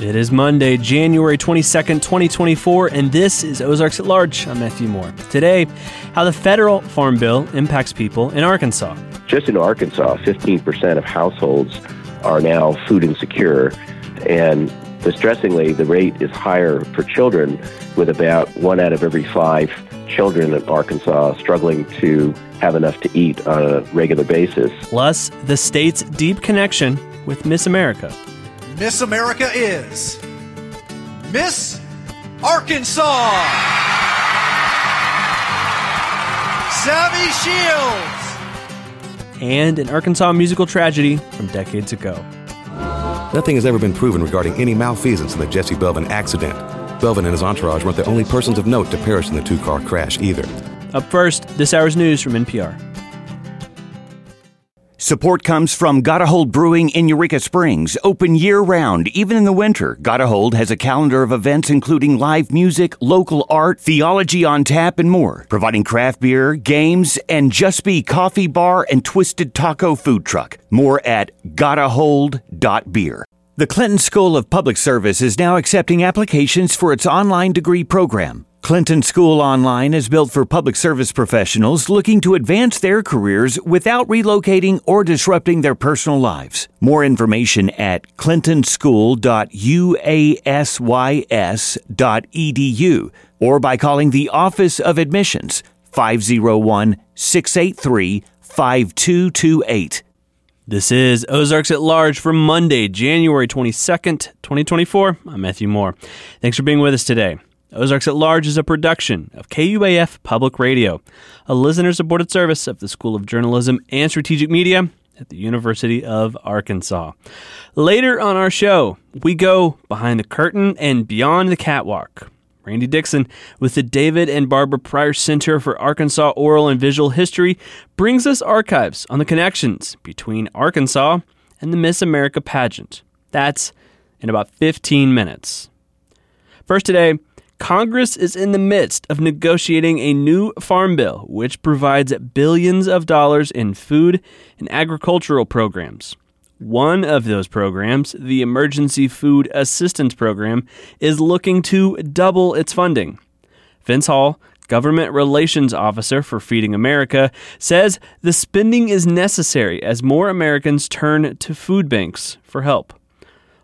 It is Monday, January 22nd, 2024, and this is Ozarks at Large. I'm Matthew Moore. Today, how the federal farm bill impacts people in Arkansas. Just in Arkansas, 15% of households are now food insecure, and distressingly, the rate is higher for children, with about one out of every five children in Arkansas struggling to have enough to eat on a regular basis. Plus, the state's deep connection with Miss America. Miss America is Miss Arkansas. Savvy Shields. And an Arkansas musical tragedy from decades ago. Nothing has ever been proven regarding any malfeasance in the Jesse Belvin accident. Belvin and his entourage weren't the only persons of note to perish in the two car crash either. Up first, this hour's news from NPR. Support comes from Gotahold Brewing in Eureka Springs, open year round, even in the winter. Gotahold has a calendar of events including live music, local art, theology on tap, and more, providing craft beer, games, and Just Be Coffee Bar and Twisted Taco Food Truck. More at gotahold.beer. The Clinton School of Public Service is now accepting applications for its online degree program. Clinton School Online is built for public service professionals looking to advance their careers without relocating or disrupting their personal lives. More information at clintonschool.uasys.edu or by calling the Office of Admissions 501 683 5228. This is Ozarks at Large for Monday, January 22nd, 2024. I'm Matthew Moore. Thanks for being with us today. Ozarks at Large is a production of KUAF Public Radio, a listener supported service of the School of Journalism and Strategic Media at the University of Arkansas. Later on our show, we go behind the curtain and beyond the catwalk. Randy Dixon with the David and Barbara Pryor Center for Arkansas Oral and Visual History brings us archives on the connections between Arkansas and the Miss America pageant. That's in about 15 minutes. First today, Congress is in the midst of negotiating a new farm bill which provides billions of dollars in food and agricultural programs. One of those programs, the Emergency Food Assistance Program, is looking to double its funding. Vince Hall, Government Relations Officer for Feeding America, says the spending is necessary as more Americans turn to food banks for help.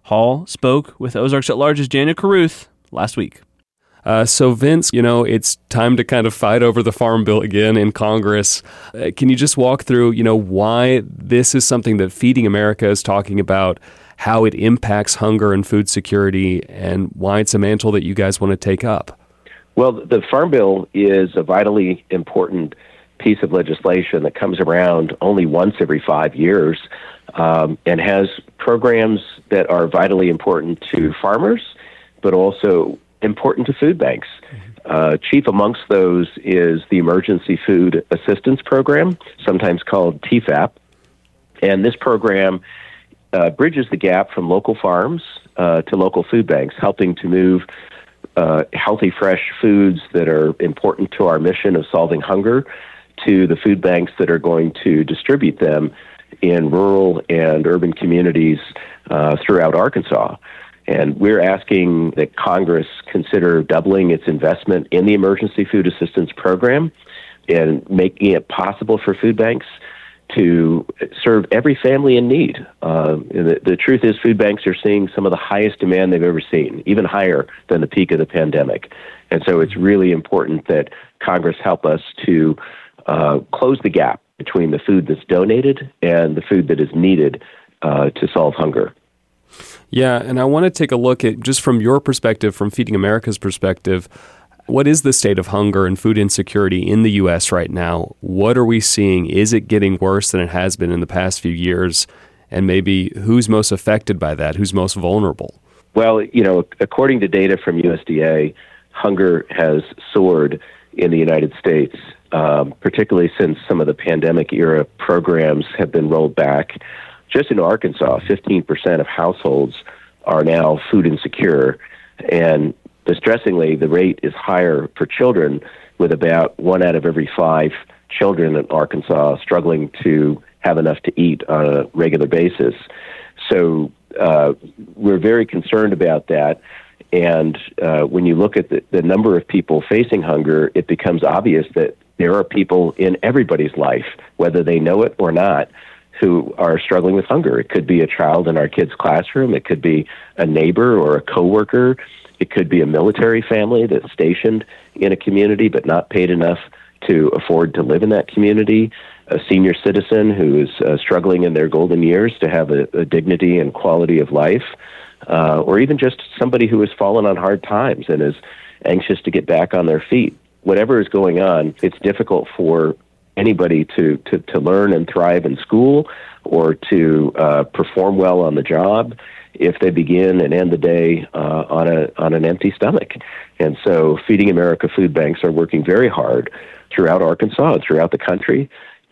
Hall spoke with Ozarks at Large's Daniel Caruth last week. Uh, so, Vince, you know, it's time to kind of fight over the farm bill again in Congress. Uh, can you just walk through, you know, why this is something that Feeding America is talking about, how it impacts hunger and food security, and why it's a mantle that you guys want to take up? Well, the farm bill is a vitally important piece of legislation that comes around only once every five years um, and has programs that are vitally important to farmers, but also important to food banks. Uh, chief amongst those is the Emergency Food Assistance Program, sometimes called TEFAP. And this program uh, bridges the gap from local farms uh, to local food banks, helping to move uh, healthy, fresh foods that are important to our mission of solving hunger to the food banks that are going to distribute them in rural and urban communities uh, throughout Arkansas. And we're asking that Congress consider doubling its investment in the Emergency Food Assistance Program and making it possible for food banks to serve every family in need. Uh, the, the truth is, food banks are seeing some of the highest demand they've ever seen, even higher than the peak of the pandemic. And so it's really important that Congress help us to uh, close the gap between the food that's donated and the food that is needed uh, to solve hunger. Yeah, and I want to take a look at just from your perspective, from Feeding America's perspective, what is the state of hunger and food insecurity in the U.S. right now? What are we seeing? Is it getting worse than it has been in the past few years? And maybe who's most affected by that? Who's most vulnerable? Well, you know, according to data from USDA, hunger has soared in the United States, um, particularly since some of the pandemic era programs have been rolled back. Just in Arkansas, 15% of households are now food insecure. And distressingly, the rate is higher for children, with about one out of every five children in Arkansas struggling to have enough to eat on a regular basis. So uh, we're very concerned about that. And uh, when you look at the, the number of people facing hunger, it becomes obvious that there are people in everybody's life, whether they know it or not, who are struggling with hunger. It could be a child in our kids' classroom, it could be a neighbor or a coworker, it could be a military family that's stationed in a community but not paid enough to afford to live in that community, a senior citizen who is uh, struggling in their golden years to have a, a dignity and quality of life, uh, or even just somebody who has fallen on hard times and is anxious to get back on their feet. Whatever is going on, it's difficult for anybody to, to, to learn and thrive in school or to uh, perform well on the job if they begin and end the day uh, on a on an empty stomach. And so, Feeding America food banks are working very hard throughout Arkansas and throughout the country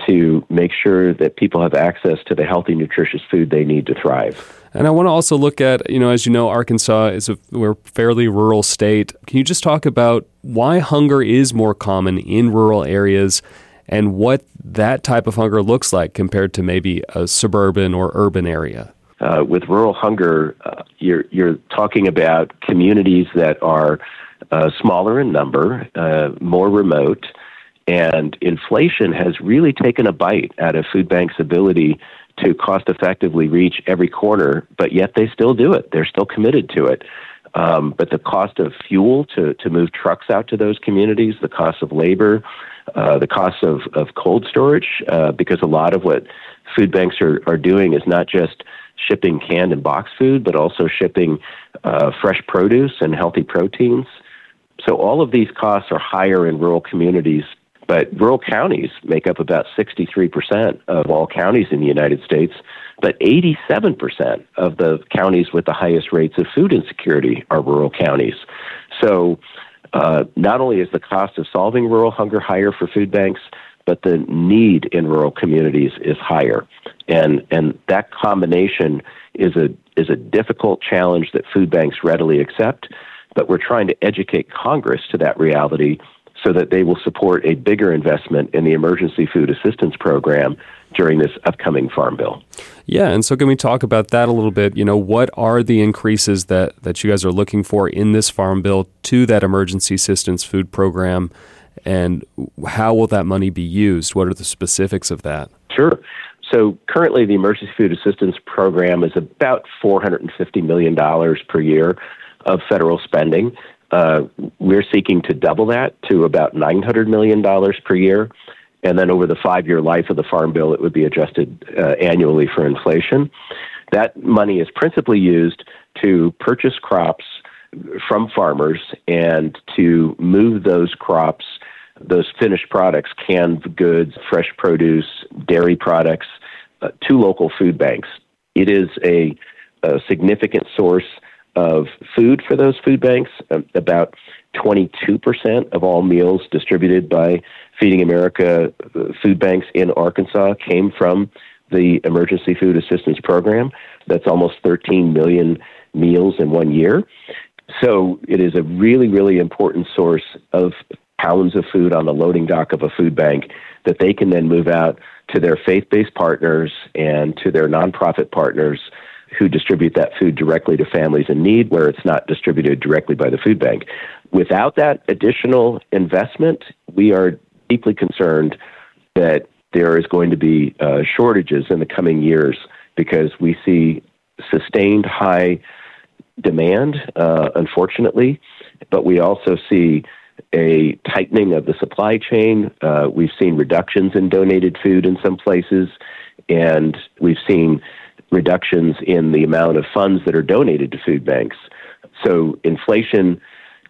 to make sure that people have access to the healthy, nutritious food they need to thrive. And I want to also look at, you know, as you know, Arkansas is a we're a fairly rural state. Can you just talk about why hunger is more common in rural areas and what that type of hunger looks like compared to maybe a suburban or urban area? Uh, with rural hunger, uh, you're you're talking about communities that are uh, smaller in number, uh, more remote, and inflation has really taken a bite out of food banks' ability to cost effectively reach every corner, but yet they still do it. They're still committed to it. Um, but the cost of fuel to, to move trucks out to those communities, the cost of labor, uh, the cost of, of cold storage, uh, because a lot of what food banks are, are doing is not just shipping canned and boxed food, but also shipping uh, fresh produce and healthy proteins. So all of these costs are higher in rural communities but rural counties make up about 63% of all counties in the United States, but 87% of the counties with the highest rates of food insecurity are rural counties. So uh, not only is the cost of solving rural hunger higher for food banks, but the need in rural communities is higher. And, and that combination is a, is a difficult challenge that food banks readily accept, but we're trying to educate Congress to that reality so that they will support a bigger investment in the emergency food assistance program during this upcoming farm bill. Yeah, and so can we talk about that a little bit? You know, what are the increases that that you guys are looking for in this farm bill to that emergency assistance food program and how will that money be used? What are the specifics of that? Sure. So currently the emergency food assistance program is about $450 million per year of federal spending. Uh, we're seeking to double that to about $900 million per year. And then over the five year life of the Farm Bill, it would be adjusted uh, annually for inflation. That money is principally used to purchase crops from farmers and to move those crops, those finished products, canned goods, fresh produce, dairy products, uh, to local food banks. It is a, a significant source of food for those food banks. Um, about 22% of all meals distributed by Feeding America uh, food banks in Arkansas came from the Emergency Food Assistance Program. That's almost 13 million meals in one year. So it is a really, really important source of pounds of food on the loading dock of a food bank that they can then move out to their faith based partners and to their nonprofit partners who distribute that food directly to families in need where it's not distributed directly by the food bank. Without that additional investment, we are deeply concerned that there is going to be uh, shortages in the coming years because we see sustained high demand, uh, unfortunately, but we also see a tightening of the supply chain. Uh, we've seen reductions in donated food in some places, and we've seen reductions in the amount of funds that are donated to food banks. So inflation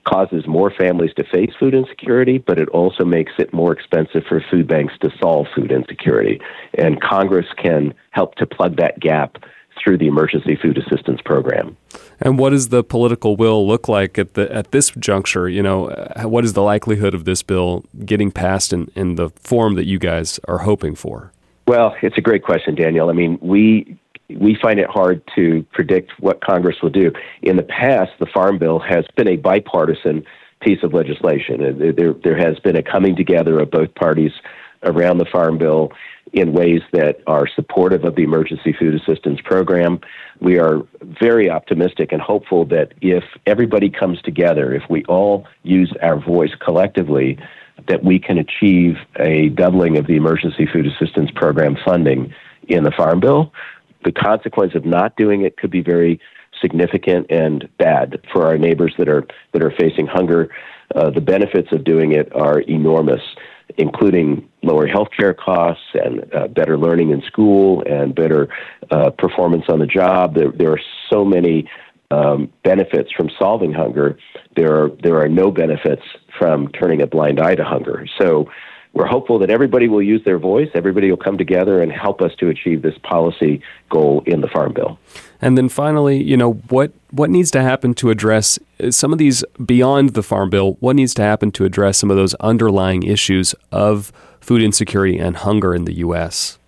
causes more families to face food insecurity, but it also makes it more expensive for food banks to solve food insecurity. And Congress can help to plug that gap through the emergency food assistance program. And what does the political will look like at the at this juncture? You know, uh, what is the likelihood of this bill getting passed in, in the form that you guys are hoping for? Well, it's a great question, Daniel. I mean, we we find it hard to predict what Congress will do. In the past, the Farm Bill has been a bipartisan piece of legislation. There, there has been a coming together of both parties around the Farm Bill. in ways that are supportive of the emergency food assistance program. We are very optimistic and hopeful that if everybody comes together, if we all use our voice collectively, that we can achieve a doubling of the emergency food assistance program funding in the Farm Bill. The consequence of not doing it could be very significant and bad for our neighbors that are that are facing hunger. Uh, the benefits of doing it are enormous, including lower healthcare costs and uh, better learning in school and better uh, performance on the job. There, there are so many um, benefits from solving hunger. There are there are no benefits from turning a blind eye to hunger. So we're hopeful that everybody will use their voice, everybody will come together and help us to achieve this policy goal in the Farm Bill. And then finally, you know, what what needs to happen to address uh, some of these beyond the Farm Bill? What needs to happen to address some of those underlying issues of food insecurity and hunger in the U.S.?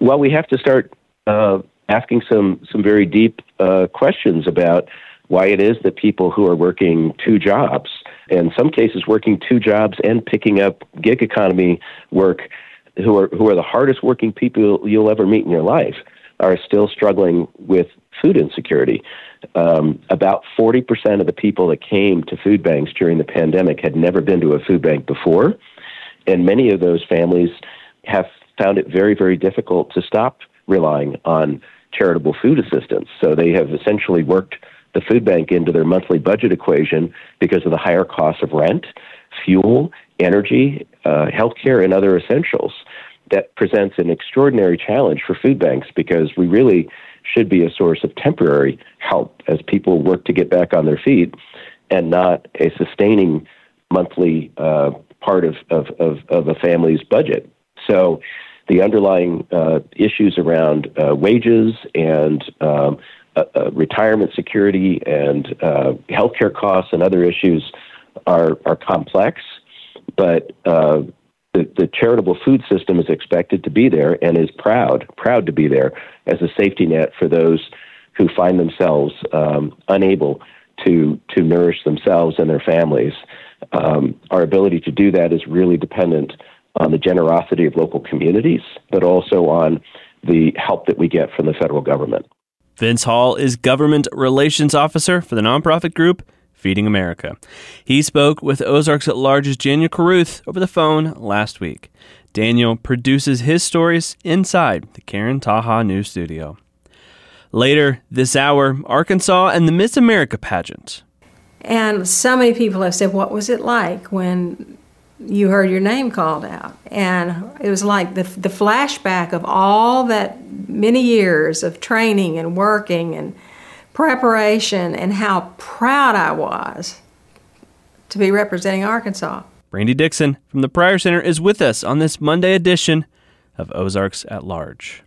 Well, we have to start uh, asking some some very deep uh, questions about why it is that people who are working two jobs, in some cases working two jobs and picking up gig economy work, who are who are the hardest working people you'll ever meet in your life, are still struggling with food insecurity. Um, about 40% of the people that came to food banks during the pandemic had never been to a food bank before. And many of those families have found it very, very difficult to stop relying on charitable food assistance. So they have essentially worked the food bank into their monthly budget equation because of the higher costs of rent, fuel, energy, uh, healthcare, and other essentials. That presents an extraordinary challenge for food banks because we really should be a source of temporary help as people work to get back on their feet and not a sustaining monthly uh, part of, of, of, of a family's budget. So the underlying uh, issues around uh, wages and um, uh, uh retirement security and uh, healthcare costs and other issues are, are complex, but uh, the, the charitable food system is expected to be there and is proud, proud to be there as a safety net for those who find themselves um, unable to, to nourish themselves and their families. Um, our ability to do that is really dependent on the generosity of local communities, but also on the help that we get from the federal government. Vince Hall is Government Relations Officer for the nonprofit group Feeding America. He spoke with Ozarks at Large's Daniel Caruth over the phone last week. Daniel produces his stories inside the Karen Taha News Studio. Later this hour, Arkansas and the Miss America pageant. And so many people have said, What was it like when you heard your name called out. And it was like the, the flashback of all that many years of training and working and preparation and how proud I was to be representing Arkansas. Randy Dixon from the Pryor Center is with us on this Monday edition of Ozarks at Large.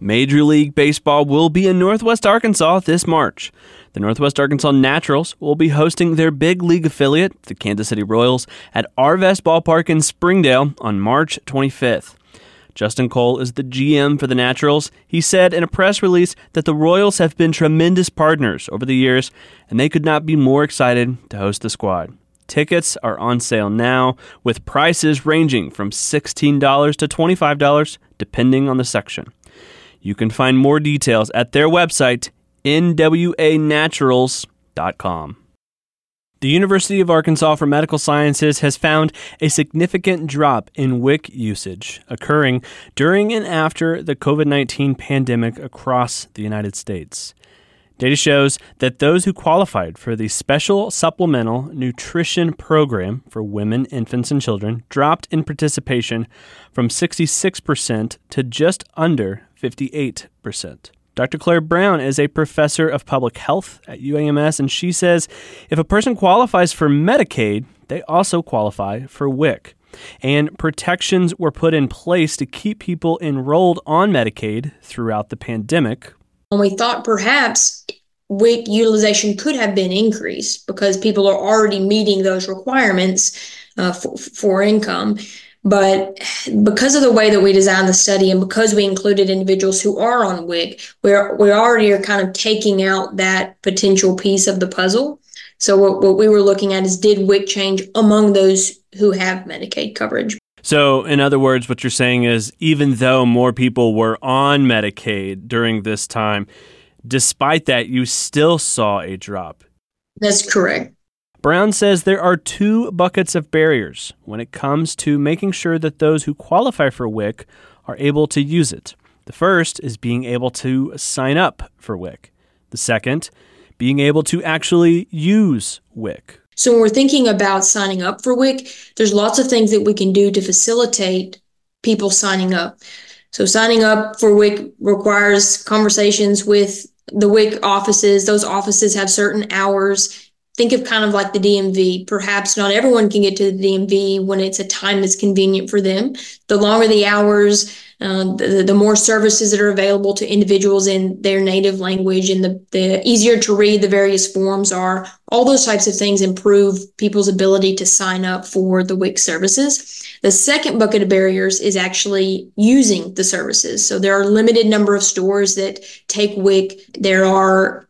Major League Baseball will be in Northwest Arkansas this March. The Northwest Arkansas Naturals will be hosting their big league affiliate, the Kansas City Royals, at Arvest Ballpark in Springdale on March 25th. Justin Cole is the GM for the Naturals. He said in a press release that the Royals have been tremendous partners over the years, and they could not be more excited to host the squad. Tickets are on sale now, with prices ranging from $16 to $25, depending on the section. You can find more details at their website, nwanaturals.com. The University of Arkansas for Medical Sciences has found a significant drop in WIC usage occurring during and after the COVID 19 pandemic across the United States. Data shows that those who qualified for the Special Supplemental Nutrition Program for women, infants, and children dropped in participation from 66% to just under 58%. Dr. Clare Brown is a professor of public health at UAMS, and she says if a person qualifies for Medicaid, they also qualify for WIC. And protections were put in place to keep people enrolled on Medicaid throughout the pandemic. And we thought perhaps WIC utilization could have been increased because people are already meeting those requirements uh, for, for income. But because of the way that we designed the study and because we included individuals who are on WIC, we're, we already are kind of taking out that potential piece of the puzzle. So what, what we were looking at is did WIC change among those who have Medicaid coverage? So, in other words, what you're saying is even though more people were on Medicaid during this time, despite that, you still saw a drop. That's correct. Brown says there are two buckets of barriers when it comes to making sure that those who qualify for WIC are able to use it. The first is being able to sign up for WIC. The second, being able to actually use WIC. So when we're thinking about signing up for WIC, there's lots of things that we can do to facilitate people signing up. So signing up for WIC requires conversations with the WIC offices. Those offices have certain hours think of kind of like the DMV. Perhaps not everyone can get to the DMV when it's a time that's convenient for them. The longer the hours, uh, the, the more services that are available to individuals in their native language and the, the easier to read the various forms are, all those types of things improve people's ability to sign up for the WIC services. The second bucket of barriers is actually using the services. So there are a limited number of stores that take WIC. There are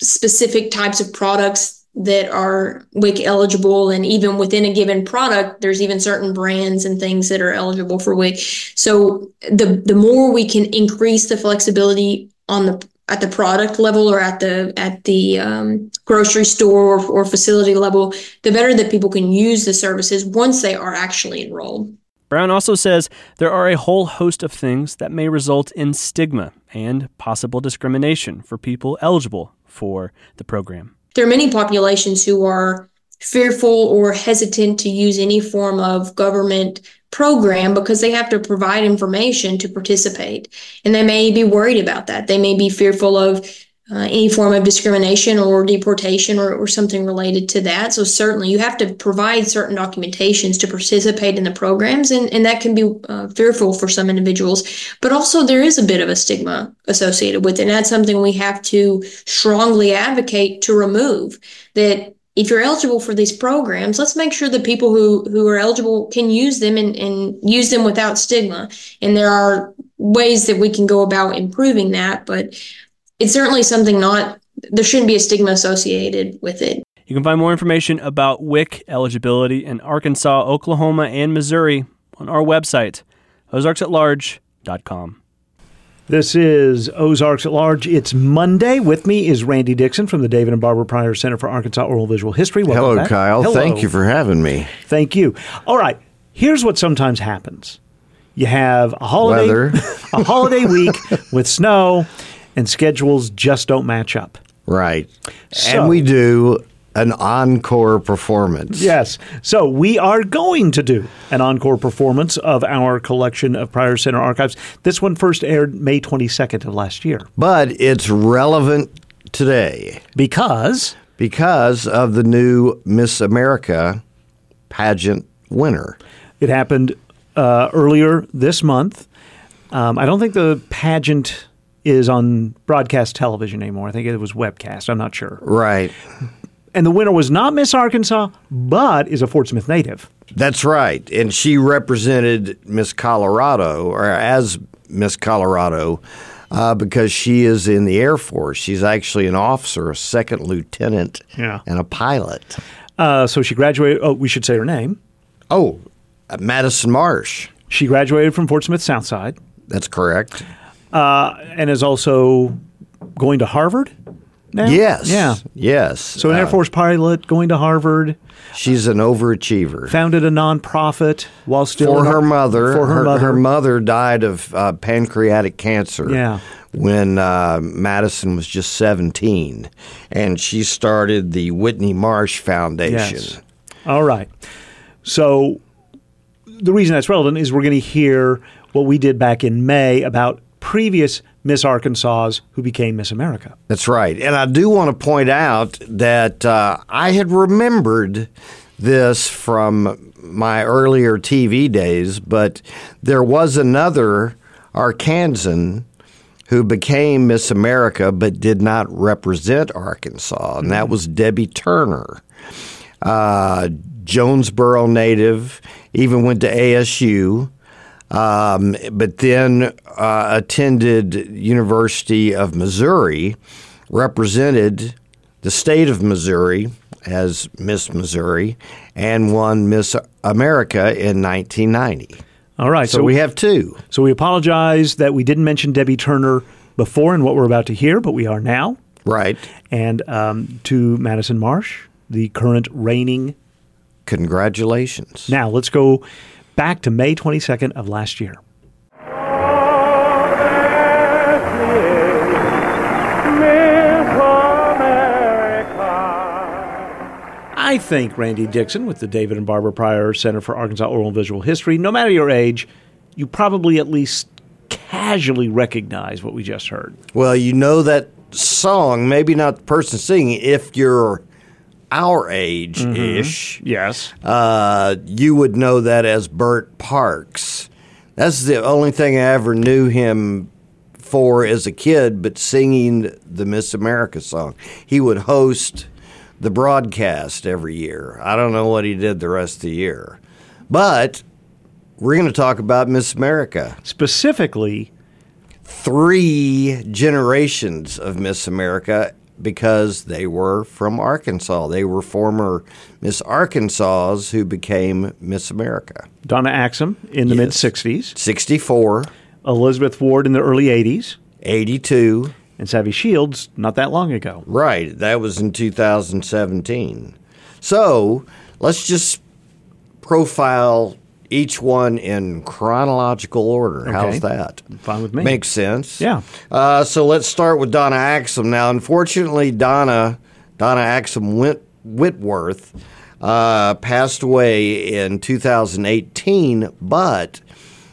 specific types of products that are WIC eligible. And even within a given product, there's even certain brands and things that are eligible for WIC. So the the more we can increase the flexibility on the at the product level or at the at the um, grocery store or, or facility level, the better that people can use the services once they are actually enrolled. Brown also says there are a whole host of things that may result in stigma and possible discrimination for people eligible for the program there are many populations who are fearful or hesitant to use any form of government program because they have to provide information to participate. And they may be worried about that. They may be fearful of uh, any form of discrimination or deportation or, or something related to that. So certainly you have to provide certain documentations to participate in the programs, and, and that can be uh, fearful for some individuals. But also there is a bit of a stigma associated with it, and that's something we have to strongly advocate to remove. That if you're eligible for these programs, let's make sure that people who, who are eligible can use them and, and use them without stigma. And there are ways that we can go about improving that, but it's certainly something not there shouldn't be a stigma associated with it. You can find more information about WIC eligibility in Arkansas, Oklahoma, and Missouri on our website, ozarksatlarge.com. This is Ozarks at Large. It's Monday. With me is Randy Dixon from the David and Barbara Pryor Center for Arkansas Oral Visual History. Welcome Hello, back. Kyle. Hello. Thank you for having me. Thank you. All right. Here's what sometimes happens. You have a holiday, a holiday week with snow and schedules just don't match up. Right. So, and we do an encore performance. Yes. So we are going to do an encore performance of our collection of Pryor Center archives. This one first aired May 22nd of last year. But it's relevant today. Because? Because of the new Miss America pageant winner. It happened uh, earlier this month. Um, I don't think the pageant is on broadcast television anymore. I think it was webcast. I'm not sure. Right. And the winner was not Miss Arkansas, but is a Fort Smith native. That's right. And she represented Miss Colorado, or as Miss Colorado, uh, because she is in the Air Force. She's actually an officer, a second lieutenant, yeah. and a pilot. Uh, so she graduated. Oh, we should say her name. Oh, Madison Marsh. She graduated from Fort Smith Southside. That's correct uh, and is also going to Harvard. Now? Yes. Yeah. Yes. So an Air uh, Force pilot going to Harvard. She's an overachiever. Founded a nonprofit while still for her mother. For her, her, mother. Her mother died of uh, pancreatic cancer. Yeah. When uh, Madison was just seventeen, and she started the Whitney Marsh Foundation. Yes. All right. So the reason that's relevant is we're going to hear what we did back in May about previous Miss Arkansas who became Miss America. That's right. And I do want to point out that uh, I had remembered this from my earlier TV days, but there was another Arkansan who became Miss America but did not represent Arkansas, and that was Debbye Turner. Uh, Jonesboro native, even went to ASU, um, but then uh, attended University of Missouri, represented the state of Missouri as Miss Missouri, and won Miss America in 1990. All right. So, we have two. So we apologize that we didn't mention Debbye Turner before and what we're about to hear, but we are now. Right. And um, to Madison Marsh, the current reigning. Congratulations. Now let's go back to May 22nd of last year. I think Randy Dixon with the David and Barbara Pryor Center for Arkansas Oral and Visual History, no matter your age, you probably at least casually recognize what we just heard. Well, you know that song, maybe not the person singing, if you're our age ish. Mm-hmm. Yes. Uh, you would know that as Bert Parks. That's the only thing I ever knew him for as a kid, but singing the Miss America song. He would host the broadcast every year. I don't know what he did the rest of the year. But we're going to talk about Miss America. Specifically, three generations of Miss America because they were from Arkansas. They were former Miss Arkansas who became Miss America. Donna Axum in the Yes. mid 60s, 64, Elizabeth Ward in the early 80s, 82. and Savvy Shields not that long ago. Right, that was in 2017. So let's just profile each one in chronological order. Okay. How's that? Fine with me. Makes sense. Yeah. Uh, so let's start with Donna Axum. Now, unfortunately, Donna Donna Axum Whit- Whitworth uh, passed away in 2018, but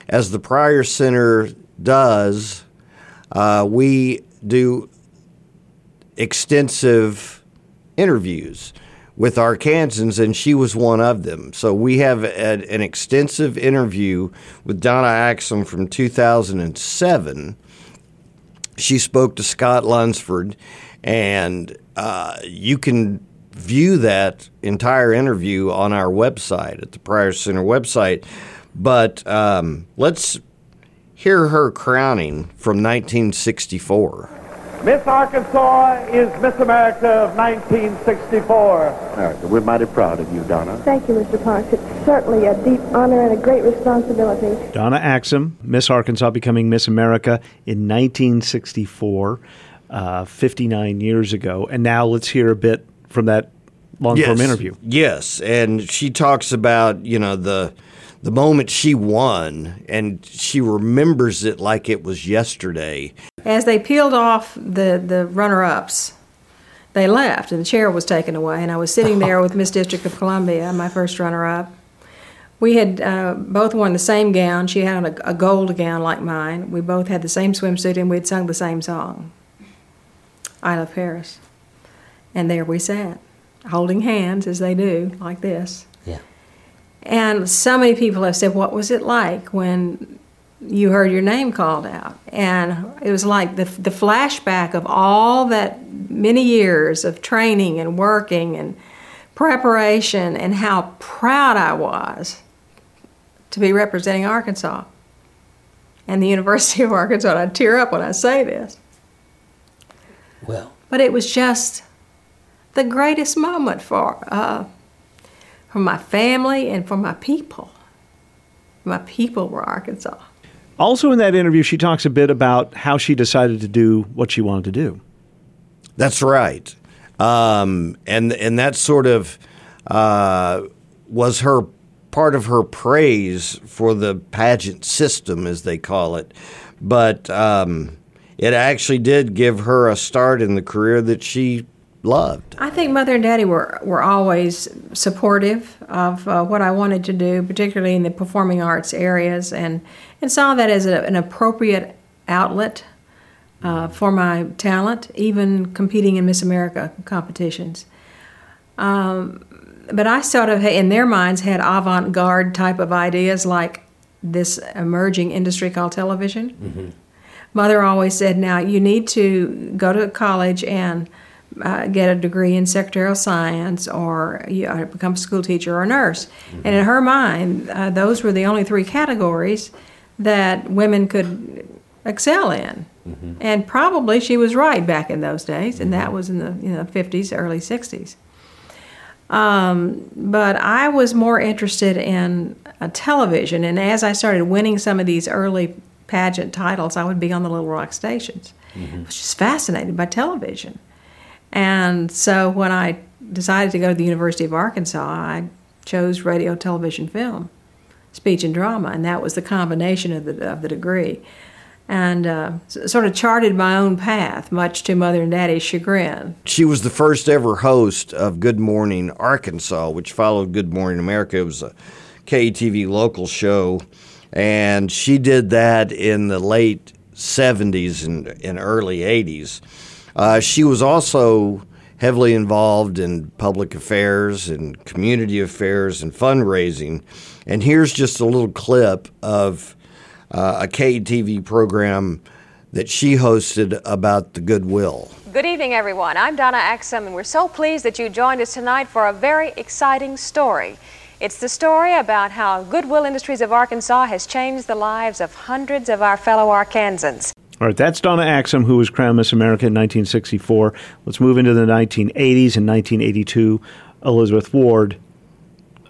as the Pryor Center does, uh, we do extensive interviews with Arkansans, and she was one of them. So we have a, an extensive interview with Donna Axum from 2007. She spoke to Scott Lunsford, and uh, you can view that entire interview on our website at the Pryor Center website. But um, let's hear her crowning from 1964. Miss Arkansas is Miss America of 1964. All right, we're mighty proud of you, Donna. Thank you, Mr. Parks. It's certainly a deep honor and a great responsibility. Donna Axum, Miss Arkansas, becoming Miss America in 1964, uh, 59 years ago. And now let's hear a bit from that long form Yes. interview. Yes, and she talks about you know the the moment she won, and she remembers it like it was yesterday. As they peeled off the, the runner ups, they left and the chair was taken away. And I was sitting there with Miss District of Columbia, my first runner up. We had uh, both worn the same gown. She had a, a gold gown like mine. We both had the same swimsuit and we'd sung the same song I Love Paris. And there we sat, holding hands as they do, like this. And so many people have said, What was it like when you heard your name called out? And it was like the, the flashback of all that many years of training and working and preparation and how proud I was to be representing Arkansas and the University of Arkansas. And I tear up when I say this. Well, But it was just the greatest moment for uh, for my family and for my people. My people were Arkansas. Also, in that interview, she talks a bit about how she decided to do what she wanted to do. That's right, um, and and that sort of uh, was her part of her praise for the pageant system, as they call it. But um, it actually did give her a start in the career that she loved. I think mother and daddy were, were always supportive of uh, what I wanted to do, particularly in the performing arts areas, and, and saw that as a, an appropriate outlet uh, for my talent, even competing in Miss America competitions. Um, but I sort of, in their minds, had avant garde type of ideas like this emerging industry called television. Mm-hmm. Mother always said, now you need to go to college and uh, get a degree in secretarial science or you know, become a school teacher or a nurse. And in her mind, uh, those were the only three categories that women could excel in. And probably she was right back in those days, and that was in the you know, 50s, early 60s. Um, but I was more interested in uh, television, and as I started winning some of these early pageant titles, I would be on the Little Rock stations. I was just fascinated by television. And so when I decided to go to the University of Arkansas, I chose radio, television, film, speech, and drama, and that was the combination of the, of the degree. And uh, sort of charted my own path, much to mother and daddy's chagrin. She was the first ever host of Good Morning Arkansas, which followed Good Morning America. It was a KATV local show, and she did that in the late 70s and, and early 80s. Uh, she was also heavily involved in public affairs and community affairs and fundraising. And here's just a little clip of uh, a KATV program that she hosted about the Goodwill. Good evening, everyone. I'm Donna Axum, and we're so pleased that you joined us tonight for a very exciting story. It's the story about how Goodwill Industries of Arkansas has changed the lives of hundreds of our fellow Arkansans. All right, that's Donna Axum, who was crowned Miss America in 1964. Let's move into the 1980s. In 1982, Elizabeth Ward.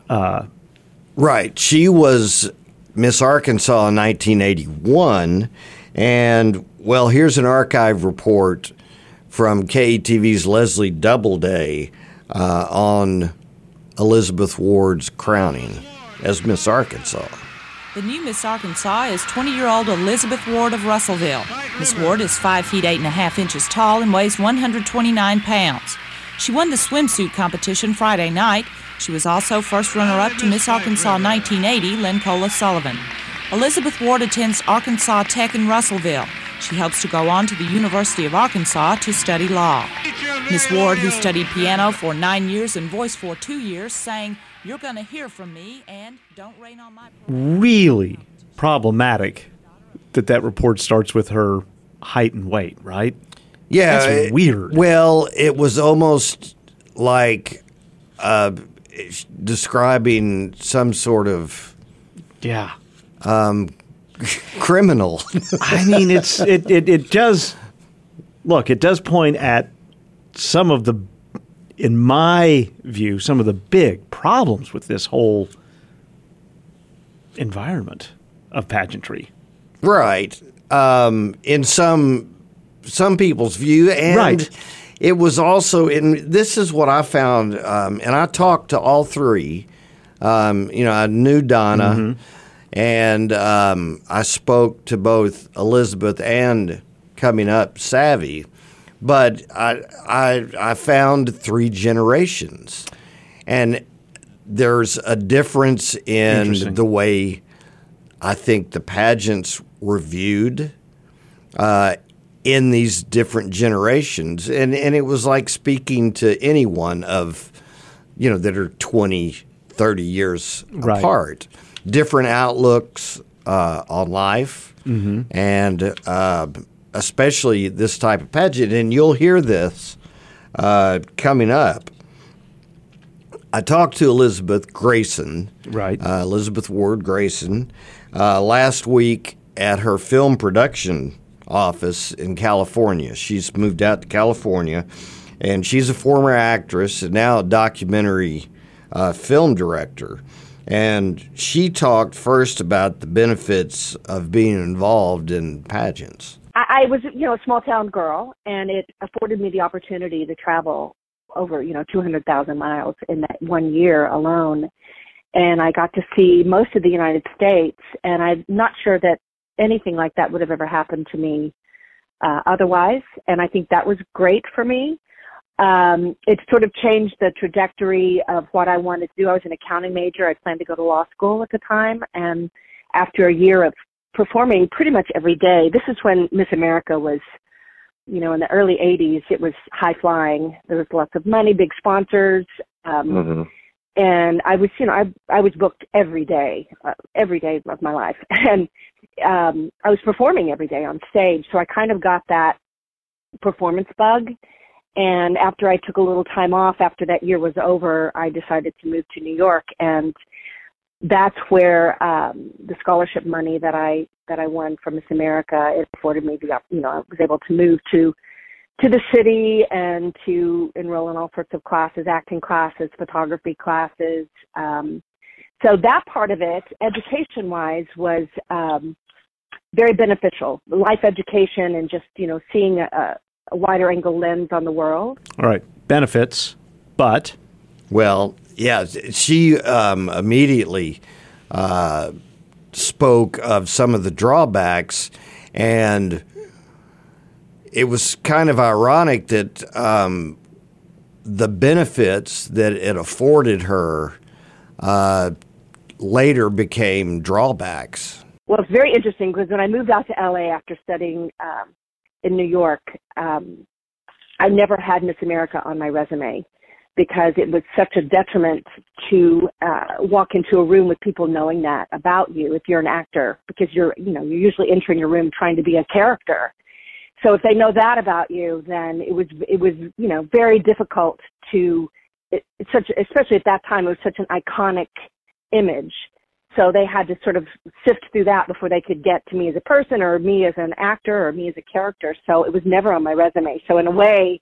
Uh, Right. She was Miss Arkansas in 1981. And, well, here's an archive report from KATV's Leslie Doubleday uh, on Elizabeth Ward's crowning as Miss Arkansas. The new Miss Arkansas is 20 year old Elizabeth Ward of Russellville. Miss Ward is 5 feet 8 and a half inches tall and weighs 129 pounds. She won the swimsuit competition Friday night. She was also first runner up to Miss Arkansas 1980, Lencola Sullivan. Elizabeth Ward attends Arkansas Tech in Russellville. She hopes to go on to the University of Arkansas to study law. Miss Ward, who studied piano for nine years and voice for two years, sang, You're Gonna Hear From Me and Don't Rain on My really problematic that that report starts with her height and weight, right? Yeah, That's it- weird. Well, it was almost like uh, describing some sort of yeah um, criminal. I mean, it's it, it it does look. It does point at some of the, in my view, some of the big problems with this whole environment of pageantry. right. Um, in some some people's view, and Right. it was also in. This is what I found, um, and I talked to all three. Um, you know, I knew Donna, Mm-hmm. and um, I spoke to both Elizabeth and coming up Savvy, but I I I found three generations, and there's a difference in the way I think the pageants were viewed uh, in these different generations, and and it was like speaking to anyone of, you know, that are 20, 30 years Right. apart, different outlooks uh, on life, Mhm. and uh, especially this type of pageant, and you'll hear this uh, coming up. I talked to Elizabeth Gracen, right? Uh, Elizabeth Ward Gracen, uh, last week at her film production office in California. She's moved out to California, and she's a former actress and now a documentary uh, film director. And she talked first about the benefits of being involved in pageants. I, I was, you know, a small town girl, and it afforded me the opportunity to travel over, you know, 200,000 miles in that one year alone. And I got to see most of the United States, and I'm not sure that anything like that would have ever happened to me uh, otherwise. And I think that was great for me. Um, it sort of changed the trajectory of what I wanted to do. I was an accounting major. I planned to go to law school at the time. And after a year of performing pretty much every day, this is when Miss America was, you know, in the early 80s, it was high flying. There was lots of money, big sponsors. Um, and I was, you know, I I was booked every day, uh, every day of my life, and um, I was performing every day on stage. So I kind of got that performance bug. And after I took a little time off, after that year was over, I decided to move to New York, and that's where um, the scholarship money that I that I won from Miss America it afforded me the you know I was able to move to to the city and to enroll in all sorts of classes, acting classes, photography classes. Um, so that part of it, education wise, was um, very beneficial. Life education and just you know seeing a, a wider angle lens on the world. All right, benefits, but well, yeah, she um, immediately uh, spoke of some of the drawbacks, and it was kind of ironic that um, the benefits that it afforded her uh, later became drawbacks. Well, it's very interesting because when I moved out to LA after studying um, in New York, um, I never had Miss America on my resume because it was such a detriment to uh, walk into a room with people knowing that about you if you're an actor because you're you know you're usually entering a room trying to be a character. So if they know that about you then it was it was you know very difficult to it, it's such especially at that time it was such an iconic image. So they had to sort of sift through that before they could get to me as a person or me as an actor or me as a character. So it was never on my resume. So in a way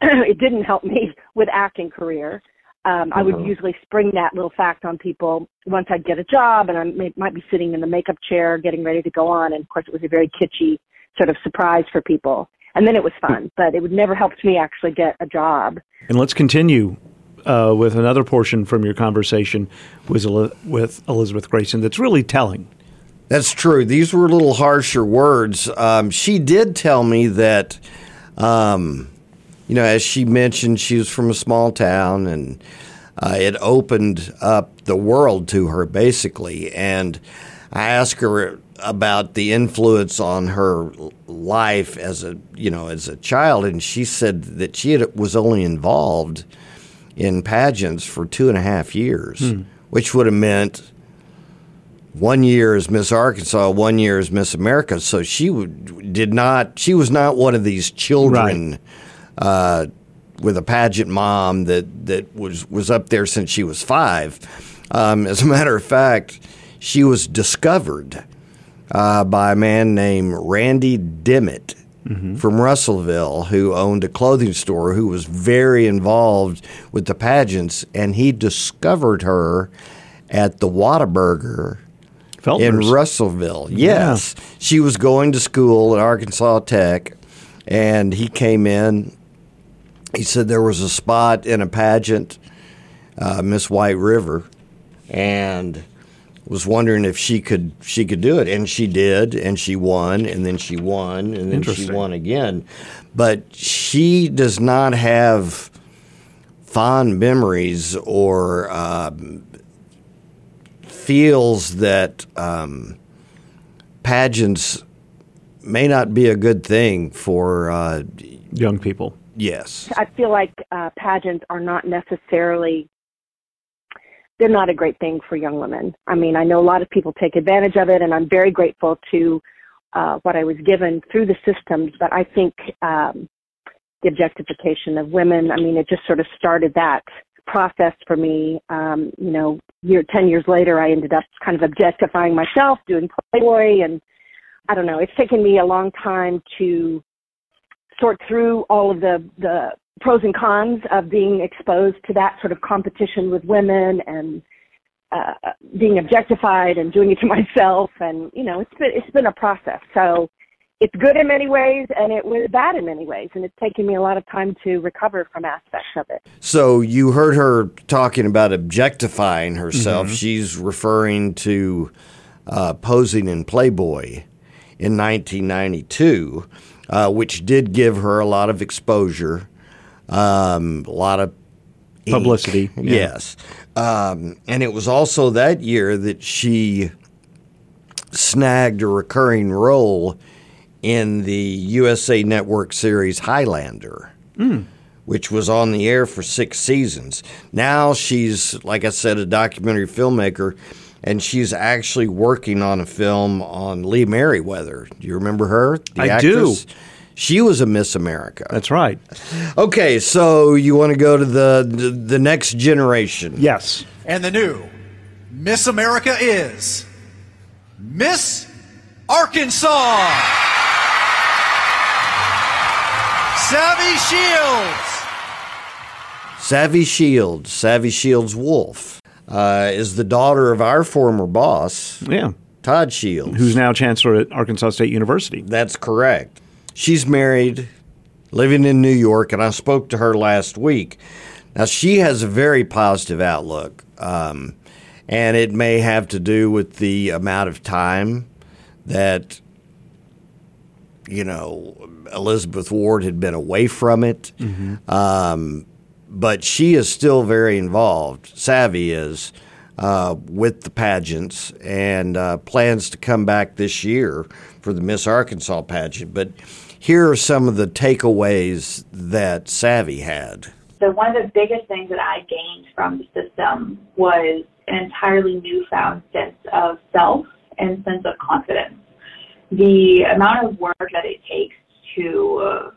it didn't help me with acting career. Um, I would uh-huh. usually spring that little fact on people once I'd get a job and I may, might be sitting in the makeup chair getting ready to go on. And of course, it was a very kitschy sort of surprise for people. And then it was fun, but it would never helped me actually get a job. And let's continue uh, with another portion from your conversation with, with Elizabeth Gracen that's really telling. That's true. These were a little harsher words. Um, she did tell me that. Um, you know, as she mentioned, she was from a small town and uh, it opened up the world to her basically. And I asked her about the influence on her life as a you know as a child, and she said that she had, was only involved in pageants for two and a half years, hmm. which would have meant one year as Miss Arkansas, one year as Miss America. So she would, did not. She was not one of these children. Right uh, with a pageant mom that, that was, was up there since she was five. Um, as a matter of fact, she was discovered uh, by a man named Randy Dimmitt. Mm-hmm. From Russellville, who owned a clothing store, who was very involved with the pageants, and he discovered her at the Whataburger in Russellville. Yes, yeah. she was going to school at Arkansas Tech, and he came in he said there was a spot in a pageant, uh, Miss White River, and was wondering if she could she could do it, and she did, and she won, and then she won, and then she won again. But she does not have fond memories or um, feels that um, pageants may not be a good thing for uh, young people. Yes. I feel like uh, pageants are not necessarily they're not a great thing for young women. I mean, I know a lot of people take advantage of it, and I'm very grateful to uh, what I was given through the systems. But I think um, the objectification of women, I mean, it just sort of started that process for me. Um, you know, year ten years later, I ended up kind of objectifying myself, doing Playboy, and I don't know. It's taken me a long time to sort through all of the the pros and cons of being exposed to that sort of competition with women and uh, being objectified and doing it to myself. And you know it's been it's been a process. So it's good in many ways and it was bad in many ways. And it's taken me a lot of time to recover from aspects of it. So you heard her talking about objectifying herself. Mm-hmm. she's referring to uh, posing in playboy in 1992 uh, which did give her a lot of exposure, um, a lot of ink. publicity. Yeah. Yes. Um, and it was also that year that she snagged a recurring role in the USA Network series Highlander, mm. which was on the air for six seasons. Now she's, like I said, a documentary filmmaker, and she's actually working on a film on Lee Meriwether. Do you remember her? The I actress? do. She was a Miss America. That's right. Okay, so you want to go to the, the the next generation? Yes. And the new Miss America is Miss Arkansas. Savvy Shields. Savvy Shields, Savvy Shields Wolf, uh, is the daughter of our former boss, Yeah. Todd Shields. Who's now chancellor at Arkansas State University. That's correct. She's married, living in New York, and I spoke to her last week. Now, she has a very positive outlook, um, and it may have to do with the amount of time that, you know, Elizabeth Ward had been away from it. Um, but she is still very involved. Savvy is uh, with the pageants and uh, plans to come back this year for the Miss Arkansas pageant. But here are some of the takeaways that Savvy had. So one of the biggest things that I gained from the system was an entirely newfound sense of self and sense of confidence. The amount of work that it takes to uh,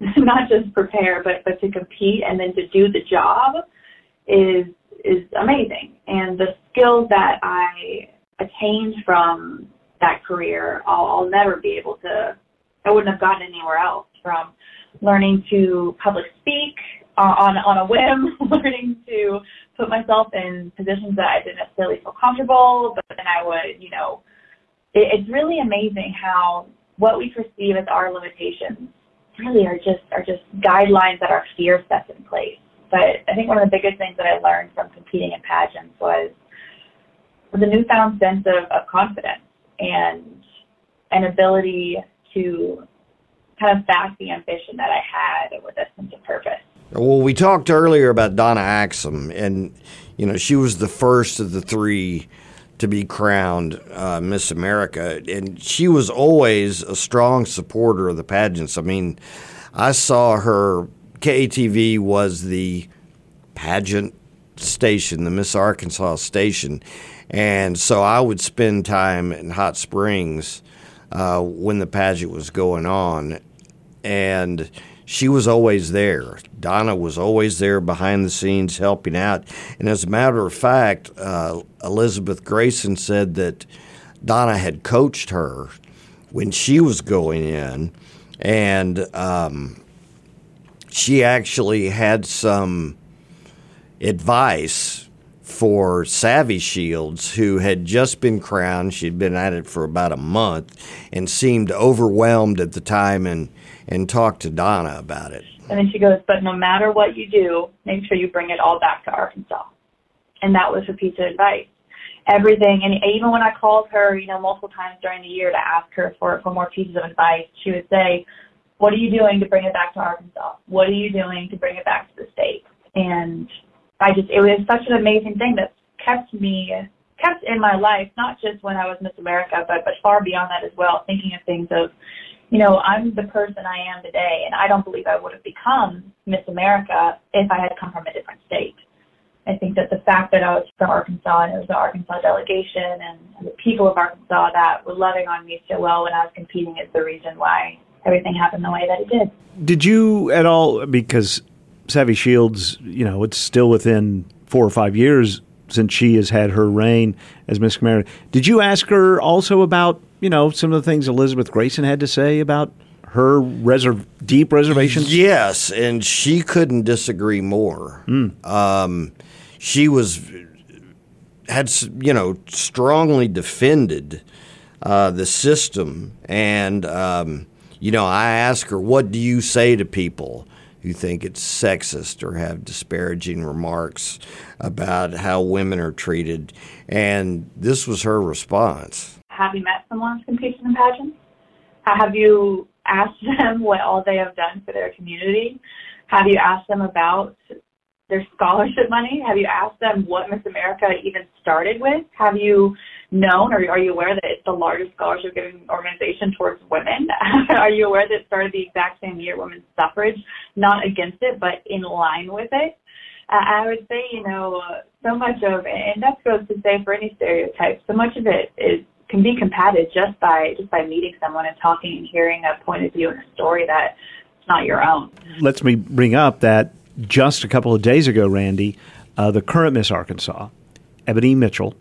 not just prepare, but but to compete and then to do the job is is amazing. And the skills that I attained from that career, I'll, I'll never be able to. I wouldn't have gotten anywhere else from learning to public speak on on a whim, learning to put myself in positions that I didn't necessarily feel comfortable, but then I would, you know, it, it's really amazing how what we perceive as our limitations really are just are just guidelines that our fear sets in place. But I think one of the biggest things that I learned from competing in pageants was was a newfound sense of, of confidence and an ability to kind of back the ambition that I had with a sense of purpose. Well, we talked earlier about Donna Axum, and you know she was the first of the three to be crowned uh, Miss America, and she was always a strong supporter of the pageants. I mean, I saw her. KATV was the pageant station, the Miss Arkansas station, and so I would spend time in Hot Springs uh, when the pageant was going on, and she was always there. Donna was always there behind the scenes helping out. And as a matter of fact, uh, Elizabeth Gracen said that Donna had coached her when she was going in, and um, she actually had some advice for Savvy Shields, who had just been crowned. She'd been at it for about a month and seemed overwhelmed at the time and, and talk to Donna about it. And then she goes, but no matter what you do, make sure you bring it all back to Arkansas. And that was her piece of advice. Everything, and even when I called her, you know, multiple times during the year to ask her for, for more pieces of advice, she would say, what are you doing to bring it back to Arkansas? What are you doing to bring it back to the state? And I just, it was such an amazing thing that kept me, kept in my life, not just when I was Miss America, but, but far beyond that as well, thinking of things of, you know, I'm the person I am today, and I don't believe I would have become Miss America if I had come from a different state. I think that the fact that I was from Arkansas and it was the Arkansas delegation and, and the people of Arkansas that were loving on me so well when I was competing is the reason why everything happened the way that it did. Did you at all, because Savvy Shields, you know, it's still within four or five years since she has had her reign as Miss America. Did you ask her also about, you know, some of the things Elizabeth Gracen had to say about her reserv- deep reservations? Yes, and she couldn't disagree more. Um, she was had you know strongly defended uh, the system, and um, you know I asked her, "What do you say to people who think it's sexist or have disparaging remarks about how women are treated?" And this was her response. Have you met someone who's competing in pageants? Have you asked them what all they have done for their community? Have you asked them about their scholarship money? Have you asked them what Miss America even started with? Have you known? Are, are you aware that it's the largest scholarship giving organization towards women? are you aware that it started the exact same year women's suffrage, not against it, but in line with it? Uh, I would say, you know, uh, so much of, and that goes to say for any stereotype, so much of it is can be combated just by just by meeting someone and talking and hearing a point of view and a story that it's not your own. Let's me bring up that just a couple of days ago, Randy, uh, the current Miss Arkansas, Ebony Mitchell,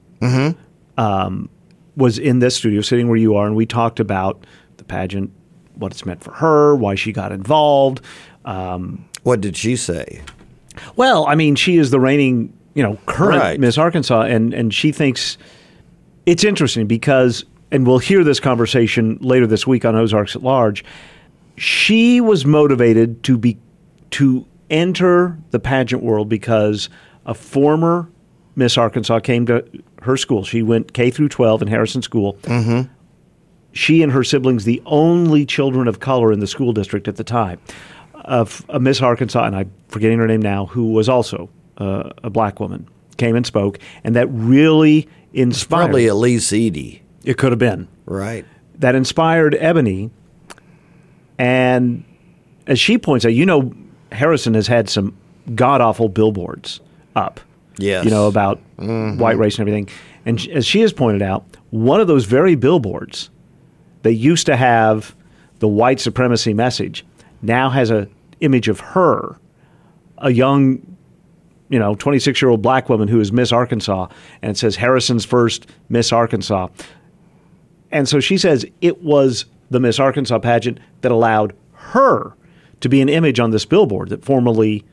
um, was in this studio, sitting where you are, and we talked about the pageant, what it's meant for her, why she got involved. Um, what did she say? Well, I mean, she is the reigning, you know, current Right. Miss Arkansas, and and she thinks it's interesting because, and we'll hear this conversation later this week on Ozarks at Large. She was motivated to be to enter the pageant world because a former Miss Arkansas came to her school. She went K through 12 in Harrison School. Mm-hmm. She and her siblings, the only children of color in the school district at the time, of a Miss Arkansas, and I'm forgetting her name now, who was also uh, a black woman, came and spoke, and that really inspired. Probably Elise Edie. It could have been Right. that inspired Ebony. And as she points out, you know, Harrison has had some god awful billboards up. Yes. You know, about Mhm. white race and everything. And as she has pointed out, one of those very billboards that used to have the white supremacy message now has a image of her, a young, you know, 26 year old black woman who is Miss Arkansas, and it says Harrison's first Miss Arkansas. And so she says it was the Miss Arkansas pageant that allowed her to be an image on this billboard that formerly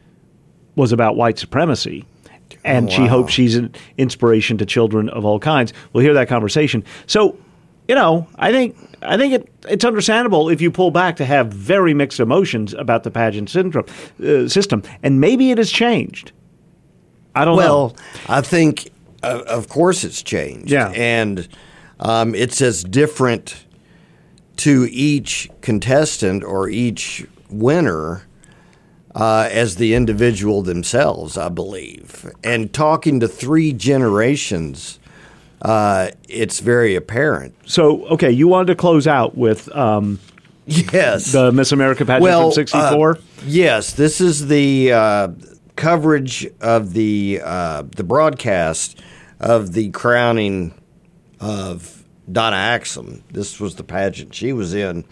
was about white supremacy. And she wow. hopes she's an inspiration to children of all kinds. We'll hear that conversation. So, you know, I think I think it, it's understandable if you pull back to have very mixed emotions about the pageant syndrome uh, system, and maybe it has changed. I don't well, know. I think, uh, of course, it's changed. Yeah. And um, it's as different to each contestant or each winner uh, as the individual themselves, I believe. And talking to three generations, uh, it's very apparent. So, okay, you wanted to close out with um, yes the Miss America pageant well, from '64. uh, yes, this is the uh, coverage of the uh, the broadcast of the crowning of Donna Axum. This was the pageant she was in,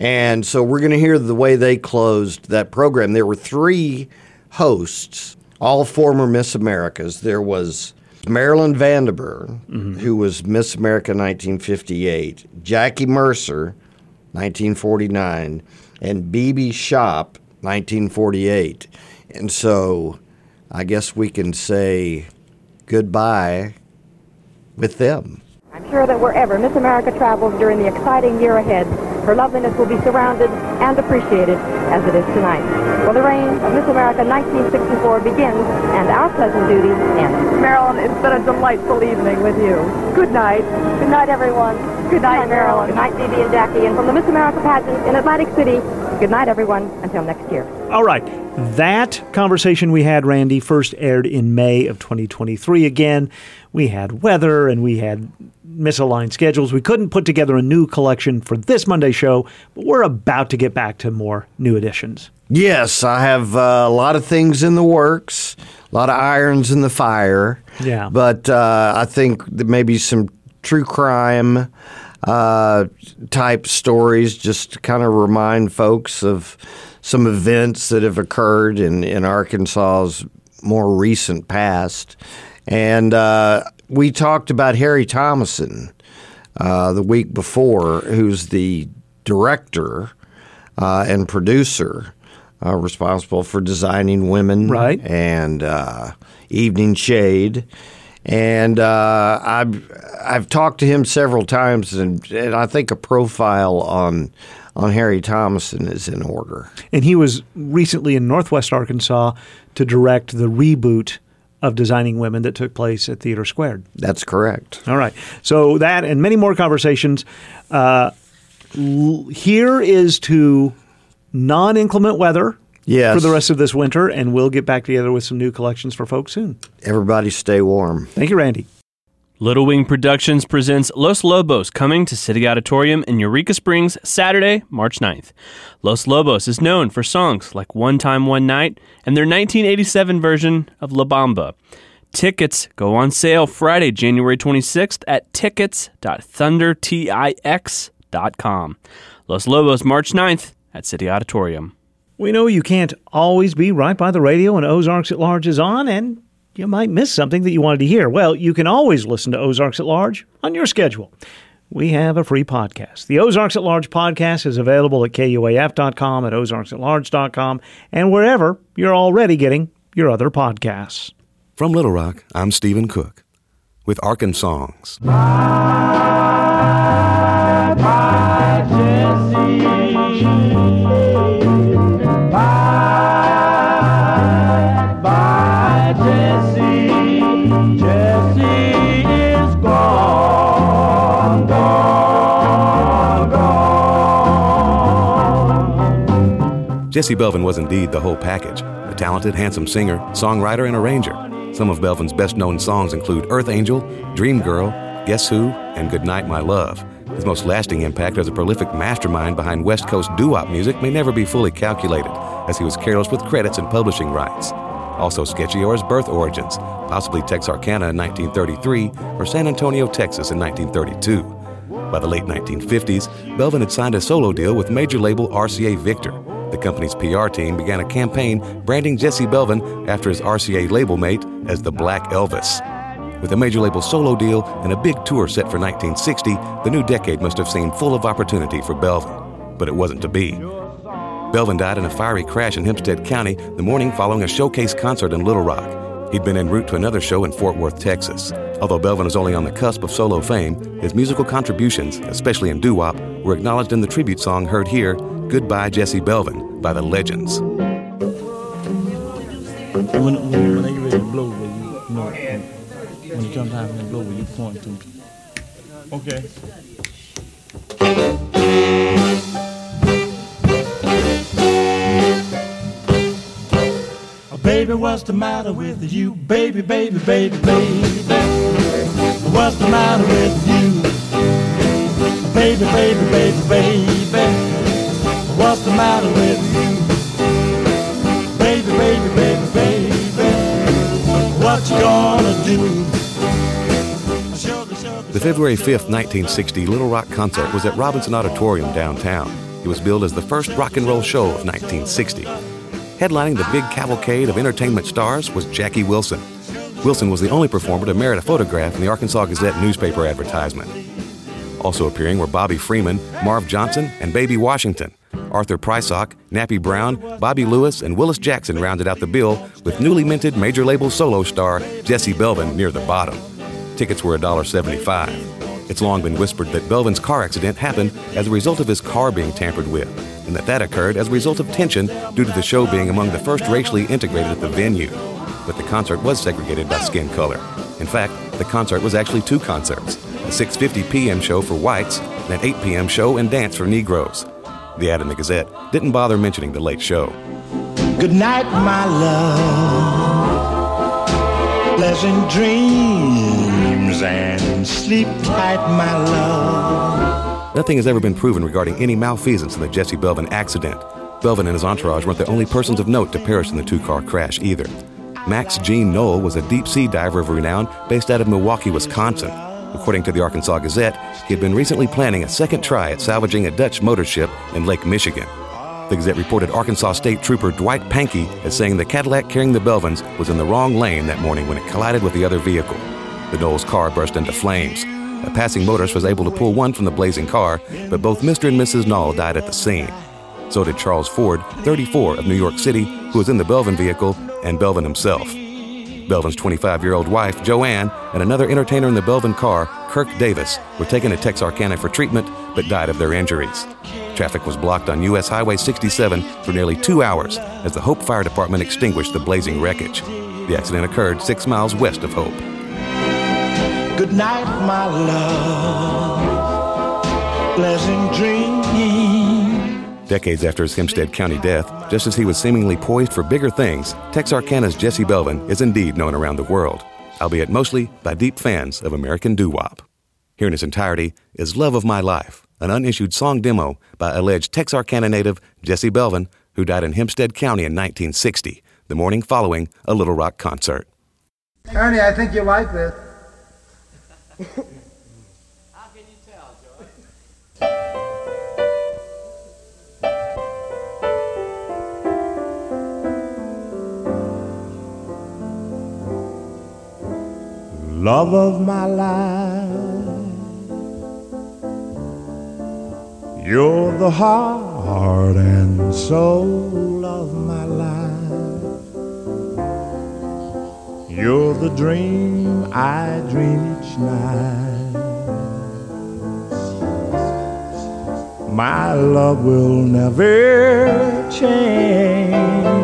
and so we're going to hear the way they closed that program. There were three hosts, all former Miss Americas. There was. Marilyn Van Derbur, mm-hmm. who was Miss America 1958, Jackie Mercer, 1949, and BeBe Shopp, 1948. And so I guess we can say goodbye with them. I'm sure that wherever Miss America travels during the exciting year ahead, her loveliness will be surrounded and appreciated as it is tonight. For the reign of Miss America 1964 begins, and our pleasant duty ends. Marilyn, it's been a delightful evening with you. Good night. Good night, everyone. Good night, Marilyn. Good night, BeBe and Jackie. And from the Miss America pageant in Atlantic City, good night, everyone. Until next year. All right. That conversation we had, Randy, first aired in May of 2023. Again, we had weather and we had misaligned schedules. We couldn't put together a new collection for this Monday show, but we're about to get back to more new editions. Yes, I have uh, a lot of things in the works, a lot of irons in the fire. Yeah. But uh, I think that maybe some true crime uh, type stories just to kind of remind folks of some events that have occurred in, in Arkansas's more recent past. And uh, we talked about Harry Thomason uh, the week before, who's the director uh, and producer uh, responsible for designing women Right. and uh, Evening Shade. And uh, I've I've talked to him several times, and, and I think a profile on on Harry Thomason is in order. And he was recently in Northwest Arkansas to direct the reboot of Designing Women that took place at TheatreSquared. That's correct. All right. So that and many more conversations. Uh, l- here is to non inclement weather Yes. for the rest of this winter, and we'll get back together with some new collections for folks soon. Everybody, stay warm. Thank you, Randy. Little Wing Productions presents Los Lobos coming to City Auditorium in Eureka Springs Saturday, March 9th. Los Lobos is known for songs like One Time One Night and their 1987 version of La Bamba. Tickets go on sale Friday, January 26th at tickets.thundertix.com. Los Lobos, March 9th at City Auditorium. We know you can't always be right by the radio when Ozarks at Large is on, and you might miss something that you wanted to hear. Well, you can always listen to Ozarks at Large on your schedule. We have a free podcast. The Ozarks at Large podcast is available at KUAF.com, at OzarksAtLarge.com, and wherever you're already getting your other podcasts. From Little Rock, I'm Stephen Cook with Arkansongs. Jesse Belvin was indeed the whole package a talented, handsome singer, songwriter, and arranger. Some of Belvin's best known songs include Earth Angel, Dream Girl, Guess Who, and Goodnight My Love. His most lasting impact as a prolific mastermind behind West Coast doo wop music may never be fully calculated, as he was careless with credits and publishing rights. Also sketchy are his birth origins, possibly Texarkana in 1933 or San Antonio, Texas in 1932. By the late 1950s, Belvin had signed a solo deal with major label RCA Victor. The company's PR team began a campaign branding Jesse Belvin after his RCA label mate as the Black Elvis. With a major label solo deal and a big tour set for 1960, the new decade must have seemed full of opportunity for Belvin. But it wasn't to be. Belvin died in a fiery crash in Hempstead County the morning following a showcase concert in Little Rock. He'd been en route to another show in Fort Worth, Texas. Although Belvin was only on the cusp of solo fame, his musical contributions, especially in doo wop, were acknowledged in the tribute song heard here, Goodbye Jesse Belvin, by the Legends. When, when, when ready to blow, will you, you know, when time to blow, will you point to? Okay. Oh, baby, what's the matter with you? Baby, baby, baby, baby. What's the matter with you? Baby, baby, baby, baby. What's the matter with you? Baby, baby, baby, baby. What you gonna do? The February 5th, 1960 Little Rock concert was at Robinson Auditorium downtown. It was billed as the first rock and roll show of 1960. Headlining the big cavalcade of entertainment stars was Jackie Wilson. Wilson was the only performer to merit a photograph in the Arkansas Gazette newspaper advertisement. Also appearing were Bobby Freeman, Marv Johnson, and Baby Washington. Arthur Prysock, Nappy Brown, Bobby Lewis, and Willis Jackson rounded out the bill with newly minted major label solo star Jesse Belvin near the bottom. Tickets were $1.75. It's long been whispered that Belvin's car accident happened as a result of his car being tampered with, and that that occurred as a result of tension due to the show being among the first racially integrated at the venue. But the concert was segregated by skin color. In fact, the concert was actually two concerts a 6:50 p.m. show for whites and an 8 p.m. show and dance for Negroes. The ad in the Gazette didn't bother mentioning the late show. Good night, my love. Pleasant dreams and sleep tight, my love. Nothing has ever been proven regarding any malfeasance in the Jesse Belvin accident. Belvin and his entourage weren't the only persons of note to perish in the two car crash either. Max Gene Knoll was a deep sea diver of renown based out of Milwaukee, Wisconsin. According to the Arkansas Gazette, he had been recently planning a second try at salvaging a Dutch motor ship in Lake Michigan. The Gazette reported Arkansas State Trooper Dwight Pankey as saying the Cadillac carrying the Belvins was in the wrong lane that morning when it collided with the other vehicle. The Knoll's car burst into flames. A passing motorist was able to pull one from the blazing car, but both Mr. and Mrs. Knoll died at the scene. So did Charles Ford, 34, of New York City, who was in the Belvin vehicle, and Belvin himself. Belvin's 25 year old wife, Joanne, and another entertainer in the Belvin car, Kirk Davis, were taken to Texarkana for treatment but died of their injuries. Traffic was blocked on U.S. Highway 67 for nearly two hours as the Hope Fire Department extinguished the blazing wreckage. The accident occurred six miles west of Hope. Good night, my love. Pleasant dreams. Decades after his Hempstead County death, just as he was seemingly poised for bigger things, Texarkana's Jesse Belvin is indeed known around the world. albeit mostly by deep fans of American doo wop. Here in its entirety is Love of My Life, an unissued song demo by alleged Texarkana native Jesse Belvin, who died in Hempstead County in 1960, the morning following a Little Rock concert. Ernie, I think you like this. Love of my life, you're the heart and soul of my life. You're the dream I dream each night. My love will never change.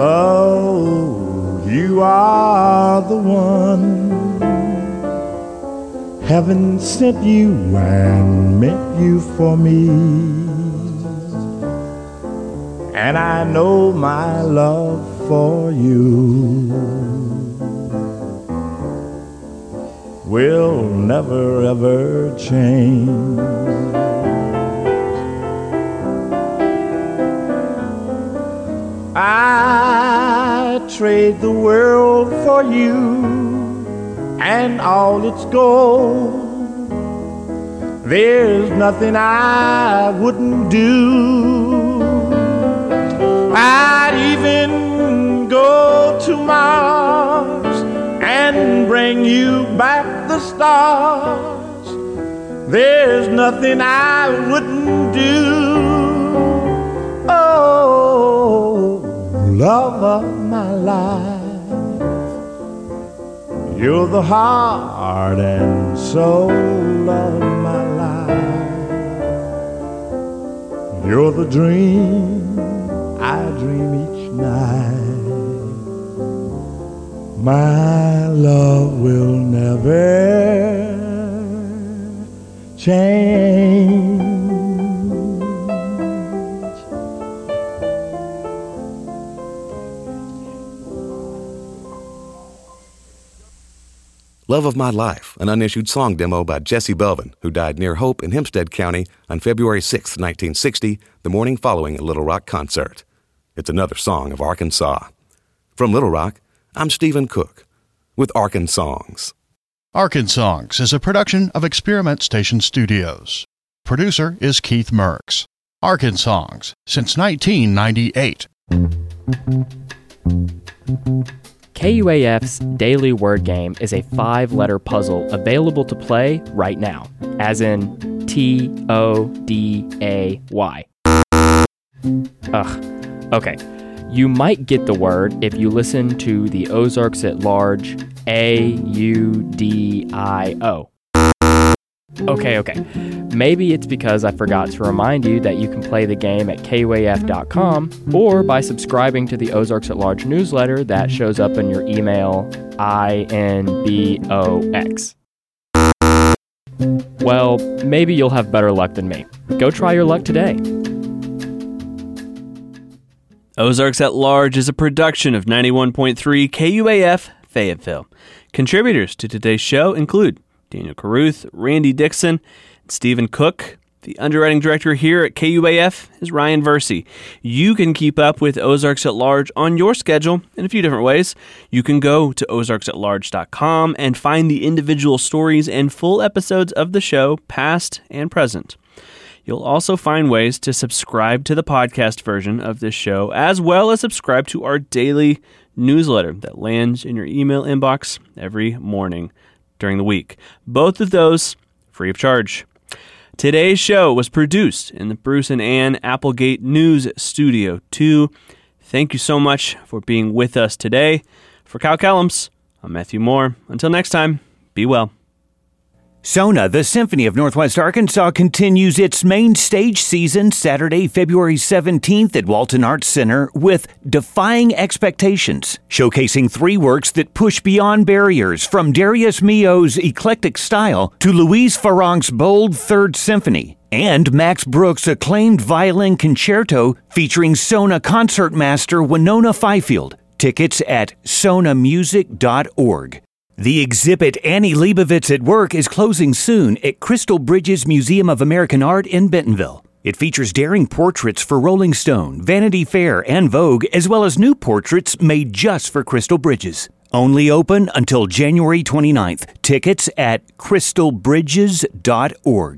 Oh, you are the one. Heaven sent you and meant you for me. And I know my love for you will never ever change. I trade the world for you and all its gold. There's nothing I wouldn't do. I'd even go to Mars and bring you back the stars. There's nothing I wouldn't do. Love of my life. You're the heart and soul of my life. You're the dream I dream each night. My love will never change. Love of My Life, an unissued song demo by Jesse Belvin, who died near Hope in Hempstead County on February 6, 1960, the morning following a Little Rock concert. It's another song of Arkansas. From Little Rock, I'm Stephen Cook with Arkansas Songs. Arkansas Arkansongs is a production of Experiment Station Studios. Producer is Keith Merks. Arkansongs since 1998. KUAF's daily word game is a five letter puzzle available to play right now, as in T O D A Y. Ugh. Okay. You might get the word if you listen to the Ozarks at Large A U D I O. Okay, okay. Maybe it's because I forgot to remind you that you can play the game at KUAF.com or by subscribing to the Ozarks at Large newsletter that shows up in your email INBOX. Well, maybe you'll have better luck than me. Go try your luck today. Ozarks at Large is a production of 91.3 KUAF Fayetteville. Contributors to today's show include Daniel Caruth, Randy Dixon, and Stephen Cook. The underwriting director here at KUAF is Ryan Versey. You can keep up with Ozarks at Large on your schedule in a few different ways. You can go to ozarksatlarge.com and find the individual stories and full episodes of the show, past and present. You'll also find ways to subscribe to the podcast version of this show, as well as subscribe to our daily newsletter that lands in your email inbox every morning during the week. Both of those free of charge. Today's show was produced in the Bruce and Ann Applegate News Studio 2. Thank you so much for being with us today. For Kyle Kellams, I'm Matthew Moore. Until next time, be well. Sona, the Symphony of Northwest Arkansas, continues its main stage season Saturday, February 17th at Walton Arts Center with Defying Expectations, showcasing three works that push beyond barriers from Darius Milhaud's eclectic style to Louise Farrenc's bold Third Symphony. And Max Bruch's acclaimed violin concerto featuring Sona concertmaster Winona Fifield. Tickets at sonamusic.org. The exhibit Annie Leibovitz at Work is closing soon at Crystal Bridges Museum of American Art in Bentonville. It features daring portraits for Rolling Stone, Vanity Fair, and Vogue, as well as new portraits made just for Crystal Bridges. Only open until January 29th. Tickets at crystalbridges.org.